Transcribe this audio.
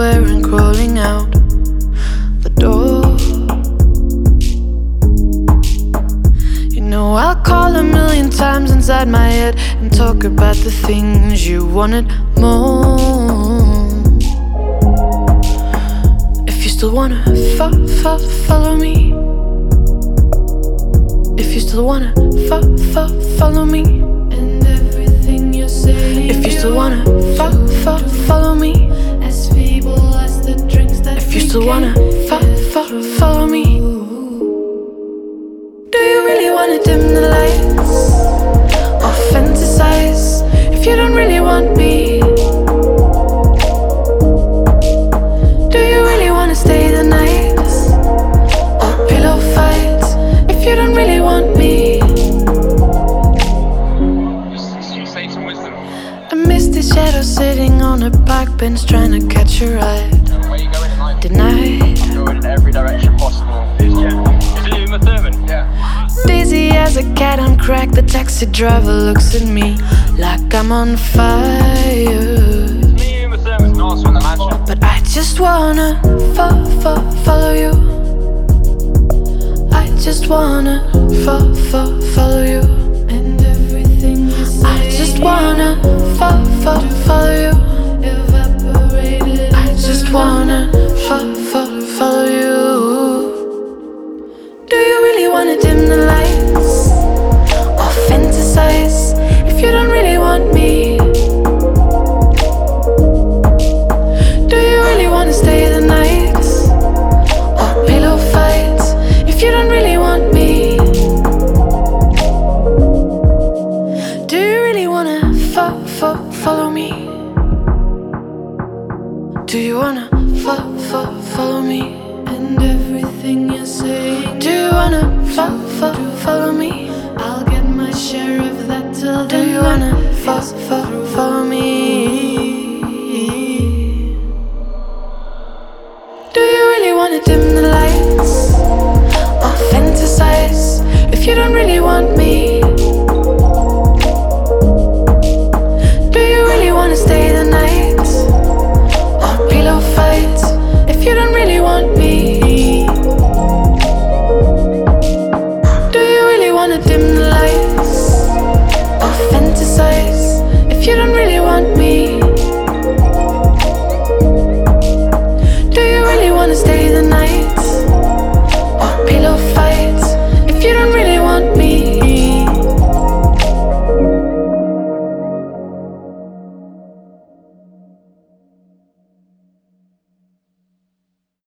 and crawling out the door. You know, I'll call a million times inside my head and talk about the things you wanted more. If you still wanna fo- fo- follow me, if you still wanna fo- fo- follow me, if you still wanna fo- fo- follow me you wanna can't fo- get fo- through. follow me. Do you really wanna dim the lights or fantasize if you don't really want me? Do you really wanna stay the night or pillow fights if you don't really want me? I miss the shadow sitting on a park bench trying to catch your ride. As a cat on crack. The taxi driver looks at me like I'm on fire. But I just wanna fo- fo- follow you. I just wanna fo- fo- follow you. Fo- fo- follow me? Do you wanna fo- fo- follow me? And everything you're saying. Do you wanna fo- fo- follow me? I'll get my share of that till Do you wanna fo-